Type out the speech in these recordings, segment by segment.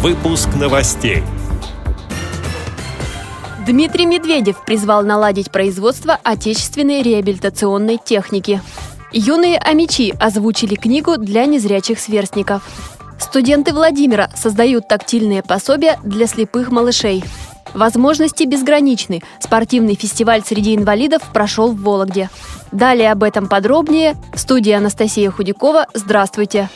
Выпуск новостей. Дмитрий Медведев призвал наладить производство отечественной реабилитационной техники. Юные амичи озвучили книгу для незрячих сверстников. Студенты Владимира создают тактильные пособия для слепых малышей. Возможности безграничны. Спортивный фестиваль среди инвалидов прошел в Вологде. Далее об этом подробнее. В студии Анастасия Худякова. Здравствуйте.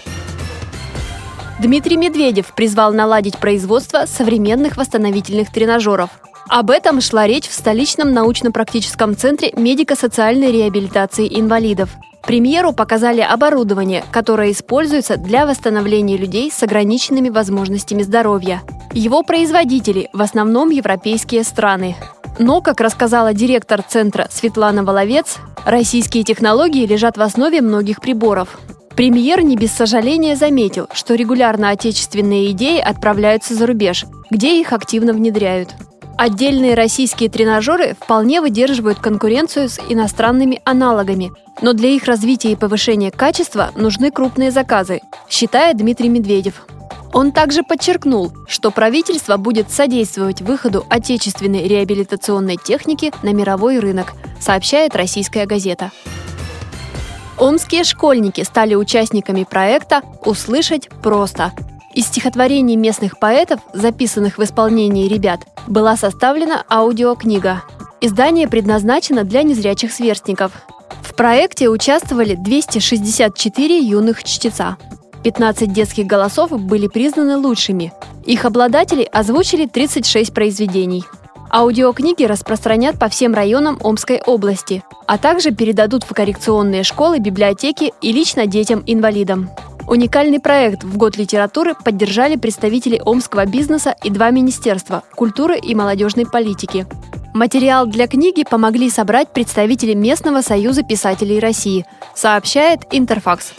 Дмитрий Медведев призвал наладить производство современных восстановительных тренажеров. Об этом шла речь в столичном научно-практическом центре медико-социальной реабилитации инвалидов. Премьеру показали оборудование, которое используется для восстановления людей с ограниченными возможностями здоровья. Его производители в основном европейские страны. Но, как рассказала директор центра Светлана Воловец, российские технологии лежат в основе многих приборов. Премьер не без сожаления заметил, что регулярно отечественные идеи отправляются за рубеж, где их активно внедряют. Отдельные российские тренажеры вполне выдерживают конкуренцию с иностранными аналогами, но для их развития и повышения качества нужны крупные заказы, считает Дмитрий Медведев. Он также подчеркнул, что правительство будет содействовать выходу отечественной реабилитационной техники на мировой рынок, сообщает российская газета. Омские школьники стали участниками проекта «Услышать просто». Из стихотворений местных поэтов, записанных в исполнении ребят, была составлена аудиокнига. Издание предназначено для незрячих сверстников. В проекте участвовали 264 юных чтеца. 15 детских голосов были признаны лучшими. Их обладатели озвучили 36 произведений – Аудиокниги распространят по всем районам Омской области, а также передадут в коррекционные школы, библиотеки и лично детям-инвалидам. Уникальный проект в год литературы поддержали представители омского бизнеса и два министерства – культуры и молодежной политики. Материал для книги помогли собрать представители Местного союза писателей России, сообщает Интерфакс.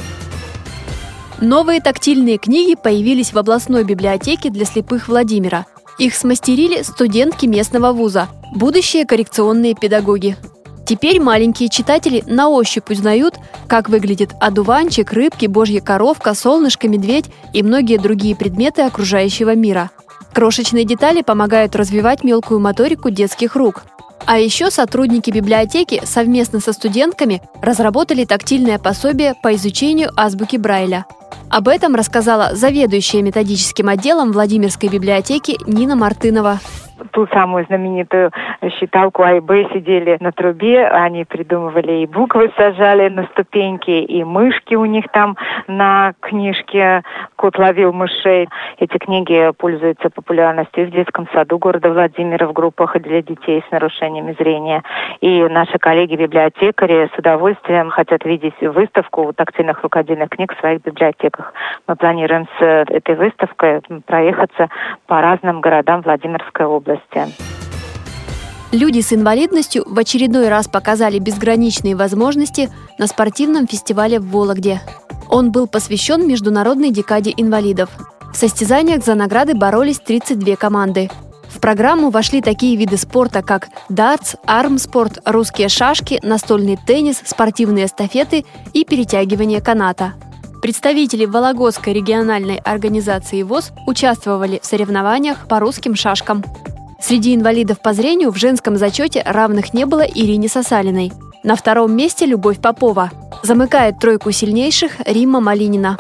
Новые тактильные книги появились в областной библиотеке для слепых Владимира – их смастерили студентки местного вуза, будущие коррекционные педагоги. Теперь маленькие читатели на ощупь узнают, как выглядит одуванчик, рыбки, божья коровка, солнышко, медведь и многие другие предметы окружающего мира. Крошечные детали помогают развивать мелкую моторику детских рук. А еще сотрудники библиотеки совместно со студентками разработали тактильное пособие по изучению азбуки Брайля – об этом рассказала заведующая методическим отделом Владимирской библиотеки Нина Мартынова ту самую знаменитую считалку А и Б сидели на трубе, они придумывали и буквы сажали на ступеньки, и мышки у них там на книжке «Кот ловил мышей». Эти книги пользуются популярностью в детском саду города Владимира в группах для детей с нарушениями зрения. И наши коллеги-библиотекари с удовольствием хотят видеть выставку тактильных рукодельных книг в своих библиотеках. Мы планируем с этой выставкой проехаться по разным городам Владимирской области. Люди с инвалидностью в очередной раз показали безграничные возможности на спортивном фестивале в Вологде. Он был посвящен Международной декаде инвалидов. В состязаниях за награды боролись 32 команды. В программу вошли такие виды спорта, как дартс, армспорт, русские шашки, настольный теннис, спортивные эстафеты и перетягивание каната. Представители Вологодской региональной организации ВОЗ участвовали в соревнованиях по русским шашкам. Среди инвалидов по зрению в женском зачете равных не было Ирине Сосалиной. На втором месте Любовь Попова. Замыкает тройку сильнейших Римма Малинина.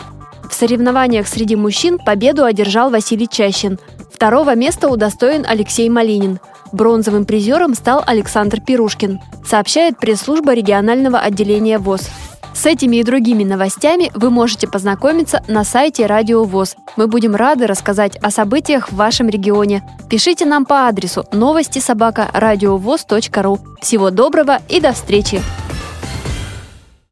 В соревнованиях среди мужчин победу одержал Василий Чащин. Второго места удостоен Алексей Малинин. Бронзовым призером стал Александр Пирушкин, сообщает пресс-служба регионального отделения ВОЗ. С этими и другими новостями вы можете познакомиться на сайте Радио ВОЗ. Мы будем рады рассказать о событиях в вашем регионе. Пишите нам по адресу новости собака ру. Всего доброго и до встречи!